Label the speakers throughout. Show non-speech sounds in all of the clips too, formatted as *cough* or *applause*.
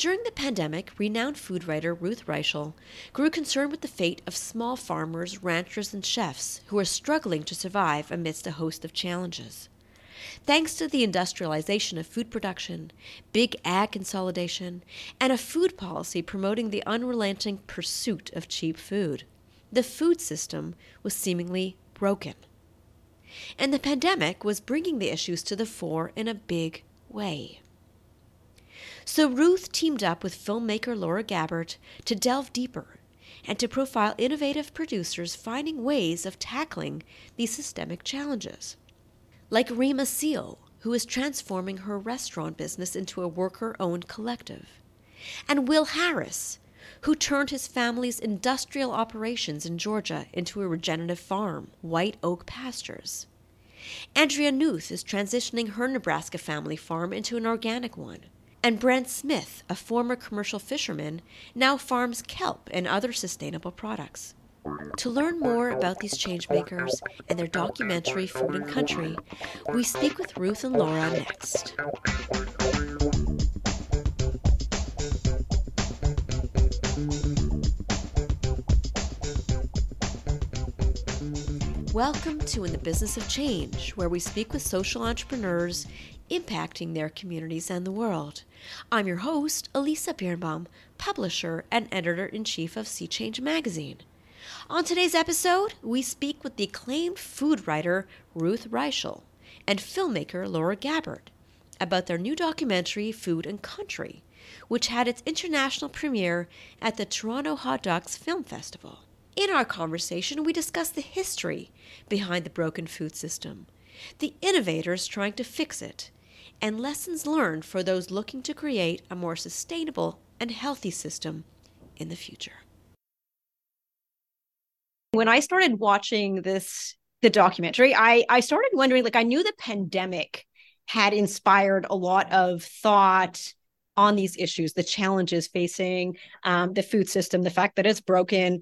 Speaker 1: During the pandemic, renowned food writer Ruth Reichl grew concerned with the fate of small farmers, ranchers, and chefs who are struggling to survive amidst a host of challenges. Thanks to the industrialization of food production, big ag consolidation, and a food policy promoting the unrelenting pursuit of cheap food, the food system was seemingly broken. And the pandemic was bringing the issues to the fore in a big way. So Ruth teamed up with filmmaker Laura Gabbert to delve deeper and to profile innovative producers finding ways of tackling these systemic challenges. Like Reem Assil, who is transforming her restaurant business into a worker owned collective, and Will Harris, who turned his family's industrial operations in Georgia into a regenerative farm, White Oak Pastures. Andrea Knuth is transitioning her Nebraska family farm into an organic one. And Brent Smith, a former commercial fisherman, now farms kelp and other sustainable products. To learn more about these changemakers and their documentary Food and Country, we speak with Ruth and Laura next. Welcome to In the Business of Change, where we speak with social entrepreneurs impacting their communities and the world. I'm your host, Elisa Birnbaum, publisher and editor in chief of SEE Change magazine. On today's episode, we speak with the acclaimed food writer Ruth Reichl and filmmaker Laura Gabbert about their new documentary, Food and Country, which had its international premiere at the Toronto Hot Docs Film Festival. In our conversation, we discuss the history behind the broken food system, the innovators trying to fix it, and lessons learned for those looking to create a more sustainable and healthy system in the future. When I started watching this the documentary, I I started wondering like I knew the pandemic had inspired a lot of thought on these issues, the challenges facing um, the food system, the fact that it's broken,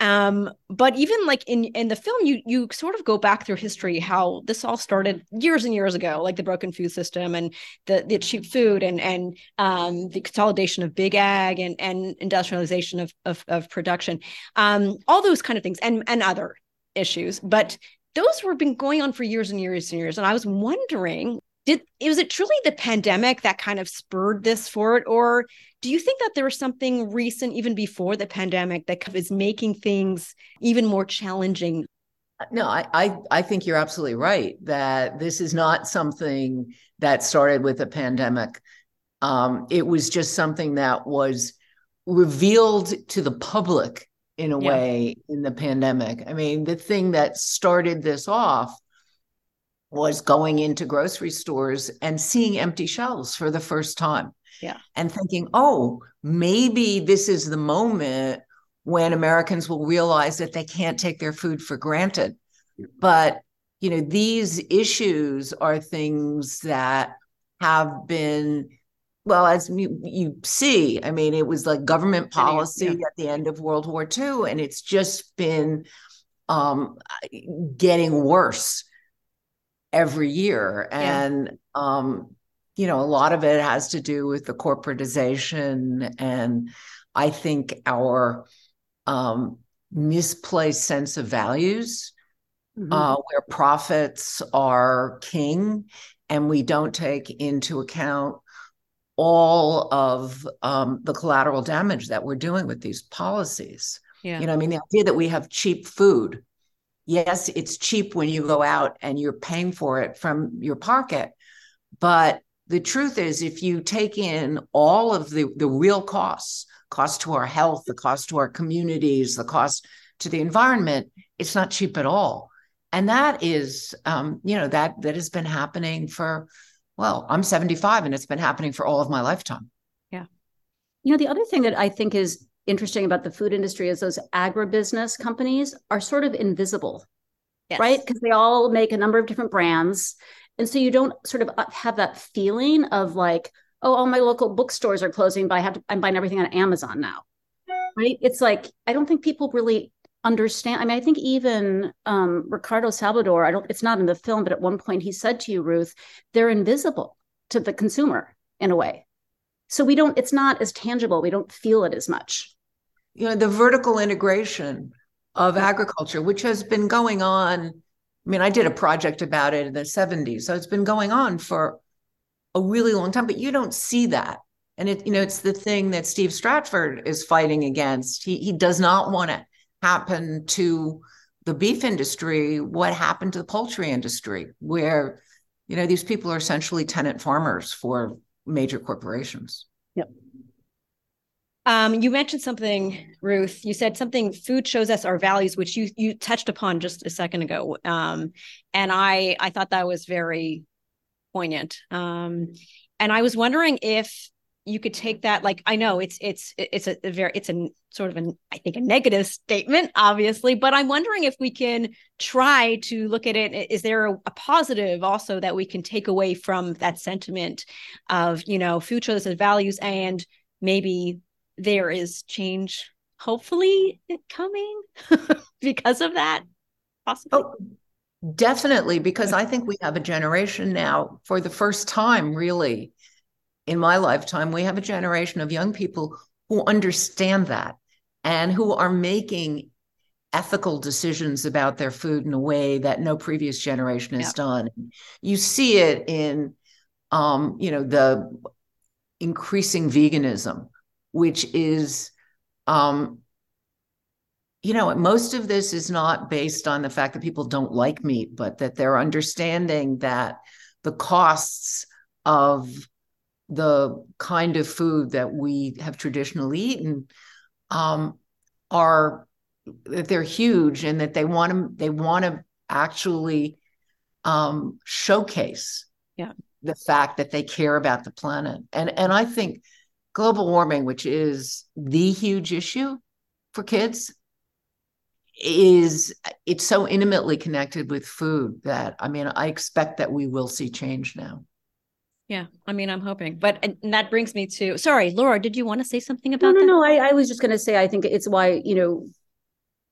Speaker 1: um but even like in in the film you you sort of go back through history how this all started years and years ago like the broken food system and the the cheap food and and um the consolidation of big ag and and industrialization of of, of production. Um all those kind of things and and other issues. But those were been going on for years and years and years. And i was wondering did was it truly the pandemic that kind of spurred this forward or do you think that there was something recent even before the pandemic that is making things even more challenging?
Speaker 2: No I, I i think you're absolutely right that this is not something that started with a pandemic. Um, it was just something that was revealed to the public in a yeah. way in the pandemic. I mean the thing that started this off was going into grocery stores and seeing empty shelves for the first time.
Speaker 1: Yeah.
Speaker 2: And thinking, oh, maybe this is the moment when Americans will realize that they can't take their food for granted. But, you know, these issues are things that have been well as you, you see i mean it was like government policy yeah. at the end of world war ii and it's just been um, getting worse every year and yeah. um you know a lot of it has to do with the corporatization and i think our um misplaced sense of values mm-hmm. uh where profits are king and we don't take into account all of um, the collateral damage that we're doing with these policies. Yeah. You know, I mean, the idea that we have cheap food yes, it's cheap when you go out and you're paying for it from your pocket. But the truth is, if you take in all of the, the real costs, cost to our health, the cost to our communities, the cost to the environment, it's not cheap at all. And that is, um, you know, that that has been happening for, well, I'm 75 and it's been happening for all of my lifetime.
Speaker 3: Yeah. You know, the other thing that I think is interesting about the food industry is those agribusiness companies are sort of invisible, yes. right? Because they all make a number of different brands. And so you don't sort of uh, have that feeling of like, oh, all my local bookstores are closing, but I have to, I'm buying everything on Amazon now. Right. It's like, I don't think people really understand. I mean, I think even um, Ricardo Salvador, I don't, it's not in the film, but at one point he said to you, Ruth, they're invisible to the consumer in a way so we don't it's not as tangible we don't feel it as much
Speaker 2: you know the vertical integration of agriculture which has been going on. I mean i did a project about it in the 70s so it's been going on for a really long time but you don't see that. And it you know it's the thing that steve stratford is fighting against. He he does not want to happen to the beef industry what happened to the poultry industry where you know these people are essentially tenant farmers for major corporations.
Speaker 3: Yep
Speaker 4: um, you mentioned something, Ruth. You said something. Food shows us our values, which you you touched upon just a second ago, um, and I I thought that was very poignant. Um, and I was wondering if you could take that like i know it's it's it's a, a very it's a sort of an i think a negative statement obviously but i'm wondering if we can try to look at it is there a, a positive also that we can take away from that sentiment of you know food shows as values and maybe there is change hopefully coming *laughs* because of that possibly oh,
Speaker 2: definitely because i think we have a generation now for the first time really in my lifetime, we have a generation of young people who understand that and who are making ethical decisions about their food in a way that no previous generation has yeah. done. You see it in, um, you know, the increasing veganism, which is, um, you know, most of this is not based on the fact that people don't like meat, but that they're understanding that the costs of the kind of food that we have traditionally eaten um, are that they're huge and that they want to they want to actually um, showcase
Speaker 4: yeah.
Speaker 2: the fact that they care about the planet and and I think global warming, which is the huge issue for kids, is it's so intimately connected with food that I mean I expect that we will see change now.
Speaker 4: Yeah, I mean, I'm hoping, but and that brings me to sorry, Laura. Did you want to say something about
Speaker 3: no,
Speaker 4: no,
Speaker 3: that? No, I, I was just going to say I think it's why you know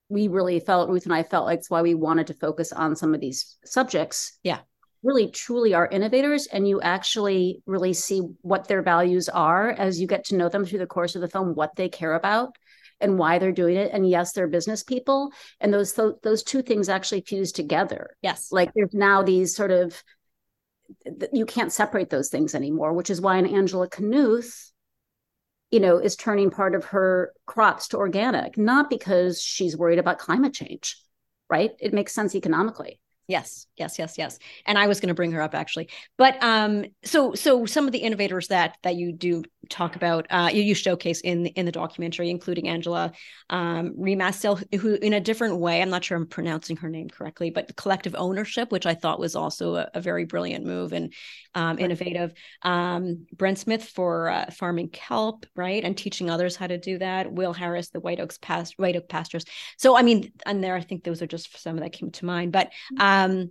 Speaker 3: we really felt Ruth and I felt like it's why we wanted to focus on some of these subjects.
Speaker 4: Yeah,
Speaker 3: really, truly are innovators, and you actually really see what their values are as you get to know them through the course of the film, what they care about and why they're doing it and yes they're business people and those th- those two things actually fuse together
Speaker 4: yes
Speaker 3: like there's now these sort of you can't separate those things anymore, which is why an Angela Knuth, you know, is turning part of her crops to organic, not because she's worried about climate change, right? It makes sense economically.
Speaker 4: Yes, yes, yes, yes. And I was going to bring her up actually, but um, so so some of the innovators that that you do talk about, uh, you, you showcase in the, in the documentary, including Angela um, Remastel, who in a different way, I'm not sure I'm pronouncing her name correctly, but collective ownership, which I thought was also a, a very brilliant move and um, innovative. Um, Brent Smith for uh, farming kelp, right, and teaching others how to do that. Will Harris, the White Oaks past White Oak pastures. So I mean, and there, I think those are just some that came to mind, but. Um, um,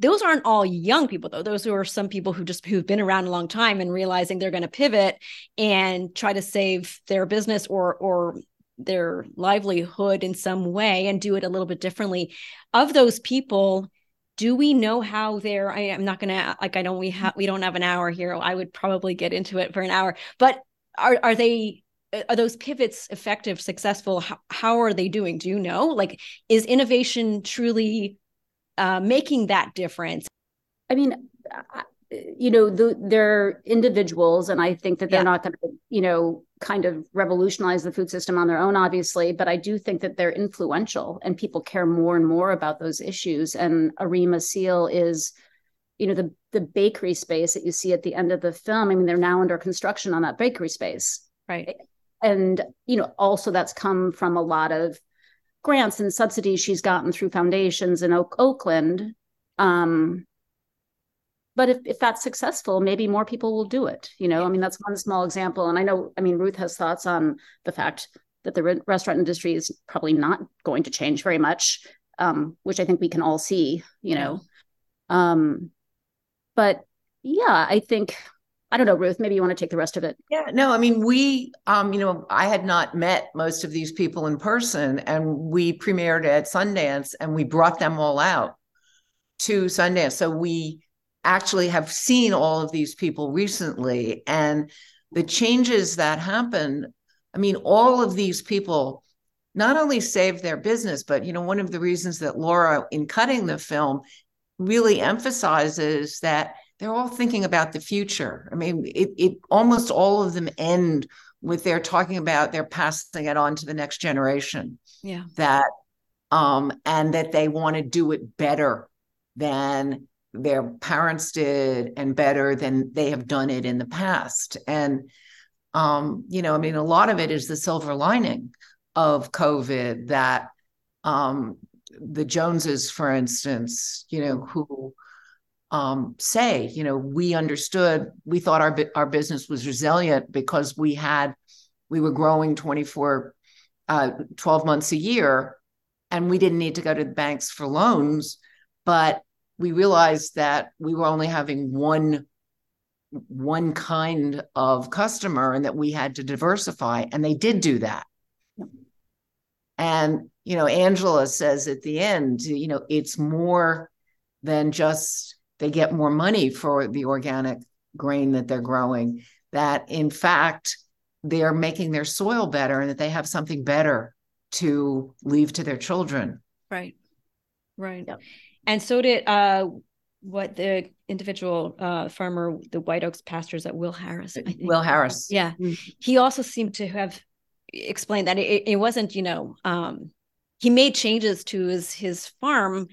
Speaker 4: those aren't all young people though. Those are some people who just who've been around a long time and realizing they're going to pivot and try to save their business or or their livelihood in some way and do it a little bit differently. Of those people do we know how they're I, am not gonna like i don't we have we don't have an hour here. I would probably get into it for an hour. But are are they are those pivots effective successful? How, how are they doing? Do you know? Like is innovation truly uh, making that difference?
Speaker 3: I mean, you know, the, they're individuals, and I think that they're yeah. not going to, you know, kind of revolutionize the food system on their own, obviously. But I do think that they're influential, and people care more and more about those issues. And Arima Seal is, you know, the the bakery space that you see at the end of the film. I mean, they're now under construction on that bakery space,
Speaker 4: right?
Speaker 3: And you know, also that's come from a lot of grants and subsidies she's gotten through foundations in Oak, Oakland. Um, but if, if that's successful, maybe more people will do it. You know, I mean, that's one small example. And I know, I mean, Ruth has thoughts on the fact that the re- restaurant industry is probably not going to change very much, um, which I think we can all see, you know. Um, but yeah, I think I don't know, Ruth, maybe you want to take the rest of it.
Speaker 2: Yeah, no, I mean, we, um, you know, I had not met most of these people in person, and we premiered at Sundance and we brought them all out to Sundance. So we actually have seen all of these people recently. And the changes that happen, I mean, all of these people not only saved their business, but you know, one of the reasons that Laura, in cutting the film, really emphasizes that they're all thinking about the future. I mean, it, it almost all of them end with their talking about they're passing it on to the next generation.
Speaker 4: Yeah.
Speaker 2: That um and that they want to do it better than their parents did and better than they have done it in the past. And um, you know, I mean, a lot of it is the silver lining of COVID that um the Joneses, for instance, you know, who um, say, you know, we understood, we thought our our business was resilient because we had, we were growing 24, uh, 12 months a year, and we didn't need to go to the banks for loans, but we realized that we were only having one one kind of customer and that we had to diversify and they did do that. And you know angela says at the end you know it's more than just they get more money for the organic grain that they're growing, that in fact, they're making their soil better and that they have something better to leave to their children.
Speaker 4: Right. Right. Yep. And so did uh what the individual uh farmer, the White Oaks Pastures at Will Harris.
Speaker 2: Will Harris.
Speaker 4: Yeah. Mm-hmm. He also seemed to have explained that it, it wasn't, you know, um he made changes to his his farm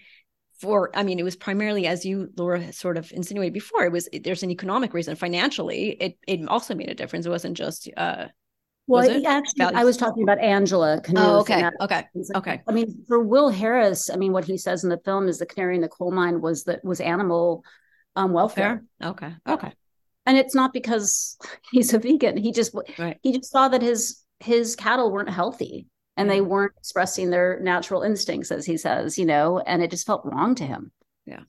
Speaker 4: for i mean it was primarily as you laura sort of insinuated before it was there's an economic reason financially it it also made a difference it wasn't just uh
Speaker 3: well, actually, I was talking about Angela
Speaker 4: Knuth. Oh, okay, okay, okay.
Speaker 3: I mean, for Will Harris, I mean, what he says in the film is the canary in the coal mine was that was animal um, welfare.
Speaker 4: Fair. Okay, okay.
Speaker 3: And it's not because *laughs* he's a vegan. He just right. he just saw that his his cattle weren't healthy, and they weren't expressing their natural instincts as he says you know and it just felt wrong to him
Speaker 4: yeah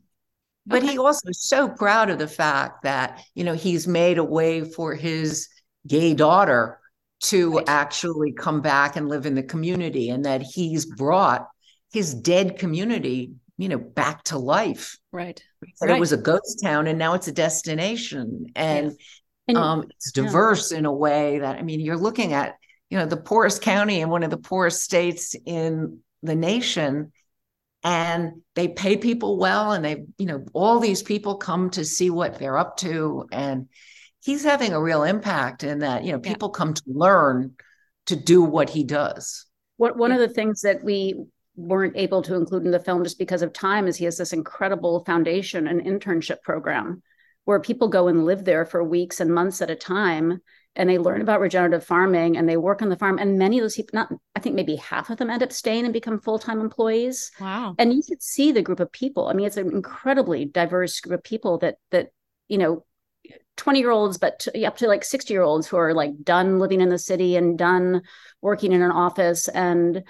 Speaker 2: but okay. he also is so proud of the fact that you know he's made a way for his gay daughter to right. actually come back and live in the community and that he's brought his dead community you know back to life
Speaker 4: right
Speaker 2: right. it was a ghost town and now it's a destination and, and um, it's diverse yeah. in a way that i mean you're looking at you know the poorest county in one of the poorest states in the nation and they pay people well and they you know all these people come to see what they're up to and he's having a real impact in that you know people yeah. come to learn to do what he does
Speaker 3: what one yeah. of the things that we weren't able to include in the film just because of time is he has this incredible foundation and internship program where people go and live there for weeks and months at a time and they learn about regenerative farming and they work on the farm. And many of those people, not I think maybe half of them end up staying and become full time employees.
Speaker 4: Wow!
Speaker 3: And you should see the group of people. I mean, it's an incredibly diverse group of people that that you know. 20 year olds, but to, up to like 60 year olds who are like done living in the city and done working in an office. And,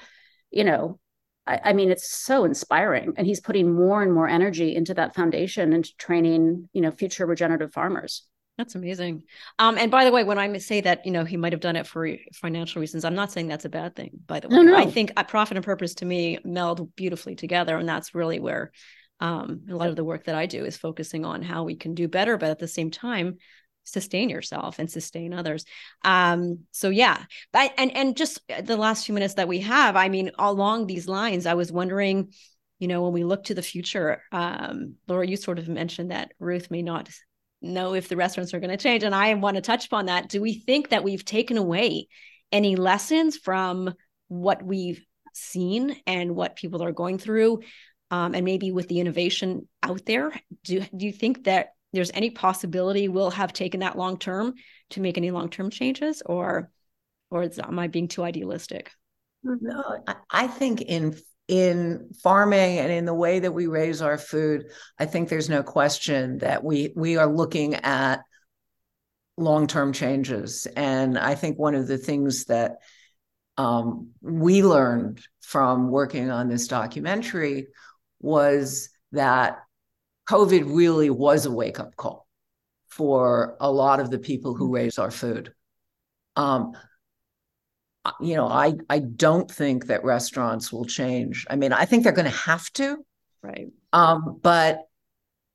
Speaker 3: you know, I, I mean, it's so inspiring. And he's putting more and more energy into that foundation, into training, you know, future regenerative farmers.
Speaker 4: That's amazing. Um, and by the way, when I say that, you know, he might have done it for financial reasons, I'm not saying that's a bad thing. By the way, no, no. I think a profit and purpose to me meld beautifully together, and that's really where um, a lot of the work that I do is focusing on how we can do better, but at the same time, sustain yourself and sustain others. Um, so yeah, but, and and just the last few minutes that we have, I mean, along these lines, I was wondering you know, when we look to the future, um, Laura, you sort of mentioned that Ruth may not know if the restaurants are going to change. And I want to touch upon that. Do we think that we've taken away any lessons from what we've seen and what people are going through? Um, and maybe with the innovation out there, do, do you think that there's any possibility we'll have taken that long term to make any long term changes, or or is, am I being too idealistic?
Speaker 2: No, I think in in farming and in the way that we raise our food, I think there's no question that we we are looking at long-term changes. And I think one of the things that um, we learned from working on this documentary was that COVID really was a wake-up call for a lot of the people who raise our food. Um, you know, I I don't think that restaurants will change. I mean, I think they're going to have to.
Speaker 4: Right.
Speaker 2: Um, but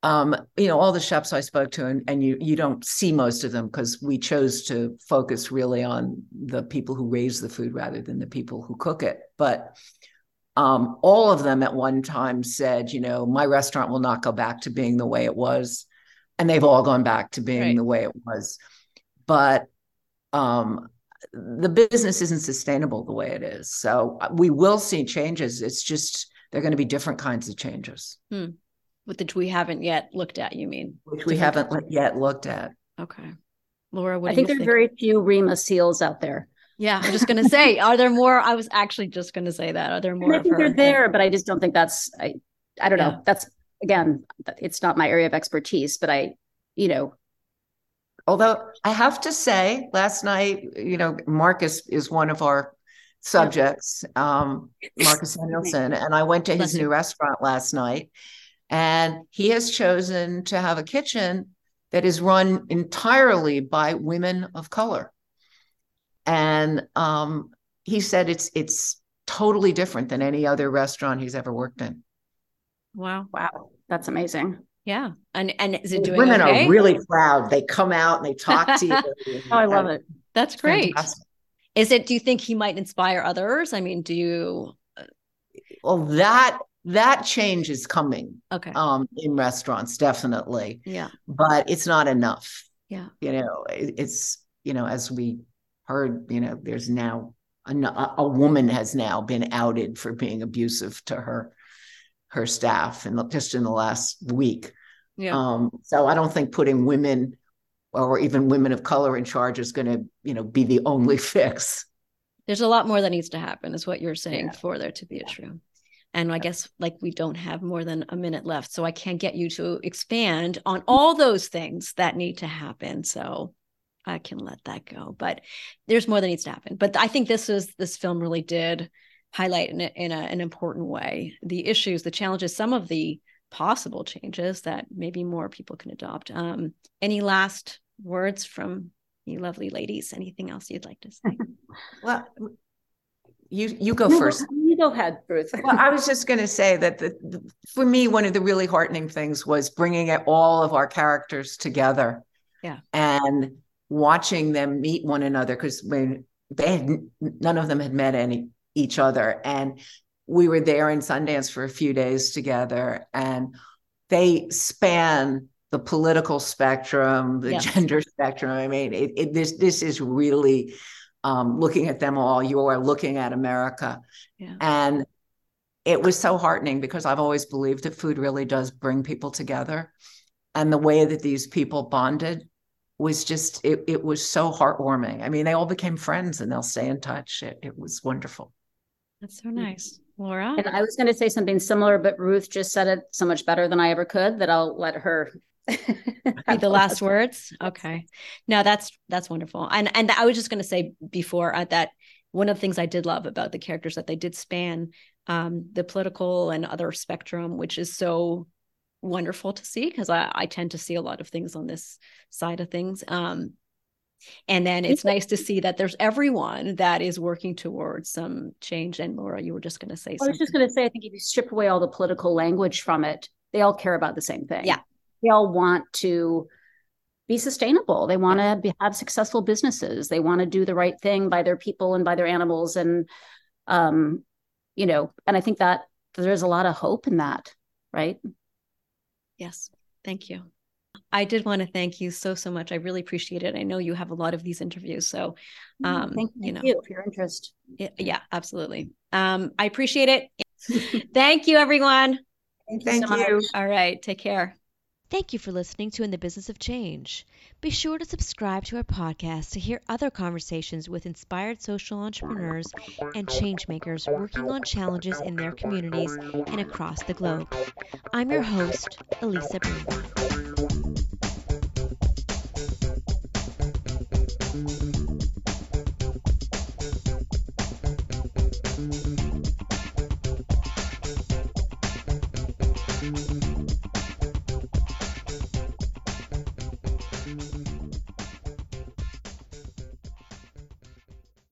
Speaker 2: um, you know, all the chefs I spoke to, and, and you you don't see most of them because we chose to focus really on the people who raise the food rather than the people who cook it. But um, all of them at one time said, you know, my restaurant will not go back to being the way it was, and they've all gone back to being right. the way it was. But um, the business isn't sustainable the way it is. So uh, we will see changes. It's just they're going to be different kinds of changes.
Speaker 4: Hmm which we haven't yet looked at. You mean
Speaker 2: which we haven't yet looked at?
Speaker 4: Okay, Laura, what
Speaker 3: I think
Speaker 4: there
Speaker 3: think? very few Reem Assils out there.
Speaker 4: Yeah, I'm just going to say, *laughs* are there more? I was actually just going to say that. Are there more?
Speaker 3: I think they're there, but I just don't think that's. I I don't yeah. know. That's again, it's not my area of expertise, but I, you know.
Speaker 2: Although I have to say, last night, you know, Marcus is one of our subjects, um, Marcus Samuelsson, and I went to his new restaurant last night, and he has chosen to have a kitchen that is run entirely by women of color. And um, he said it's it's totally different than any other restaurant he's ever worked in.
Speaker 4: Wow.
Speaker 3: Wow. That's amazing.
Speaker 4: Yeah. And and is it doing
Speaker 2: women
Speaker 4: okay?
Speaker 2: are really proud. They come out and they talk to you. *laughs*
Speaker 3: oh, I love it.
Speaker 4: That's great. Fantastic. Is it do you think he might inspire others? I mean, do you
Speaker 2: well that that change is coming
Speaker 4: okay
Speaker 2: um in restaurants definitely
Speaker 4: yeah
Speaker 2: but it's not enough
Speaker 4: yeah
Speaker 2: you know it, it's you know as we heard you know there's now a, a woman has now been outed for being abusive to her her staff and just in the last week
Speaker 4: yeah
Speaker 2: um so i don't think putting women or even women of color in charge is going to you know be the only *laughs* fix
Speaker 4: there's a lot more that needs to happen is what you're saying yeah. for there to be a true and I guess like we don't have more than a minute left. So I can't get you to expand on all those things that need to happen. So I can let that go. But there's more that needs to happen. But I think this is this film really did highlight in, a, in a, an important way the issues, the challenges, some of the possible changes that maybe more people can adopt. Um, any last words from you lovely ladies? Anything else you'd like to say? *laughs*
Speaker 2: well, you you go first.
Speaker 3: You go ahead, Ruth.
Speaker 2: well, I was just going to say that the, the, for me, one of the really heartening things was bringing all of our characters together.
Speaker 4: Yeah.
Speaker 2: And watching them meet one another because when they had none of them had met any each other, and we were there in Sundance for a few days together, and they span the political spectrum, the gender spectrum. I mean, it, it, this this is really um, looking at them all, you are looking at America.
Speaker 4: Yeah.
Speaker 2: And it was so heartening because I've always believed that food really does bring people together. And the way that these people bonded was just, it, it was so heartwarming. I mean, they all became friends and they'll stay in touch. It, it was wonderful.
Speaker 4: That's so nice. Laura?
Speaker 3: And I was going to say something similar, but Ruth just said it so much better than I ever could that I'll let her *laughs*
Speaker 4: be the last words? Okay. No that's that's wonderful. And and i was just going to say before uh, that one of the things i did love about the characters that they did span um, the political and other spectrum which is so wonderful to see because I, I tend to see a lot of things on this side of things. Um, and then it's nice to see that there's everyone that is working towards some change and laura you were just going to say
Speaker 3: i was just going to say i think if you strip away all the political language from it they all care about the same thing
Speaker 4: yeah
Speaker 3: they all want to be sustainable. They want to be, have successful businesses. They want to do the right thing by their people and by their animals. And, um, you know, and I think that there's a lot of hope in that, right?
Speaker 4: Yes. Thank you. I did want to thank you so, so much. I really appreciate it. I know you have a lot of these interviews. So,
Speaker 3: mm, um, thank you, you know, you for your interest.
Speaker 4: Yeah, absolutely. Um, I appreciate it. *laughs* thank you, everyone.
Speaker 2: Thank, thank you. So you.
Speaker 4: All right. Take care.
Speaker 1: Thank you for listening to In the Business of Change. Be sure to subscribe to our podcast to hear other conversations with inspired social entrepreneurs and changemakers working on challenges in their communities and across the globe. I'm your host, Elisa Breen.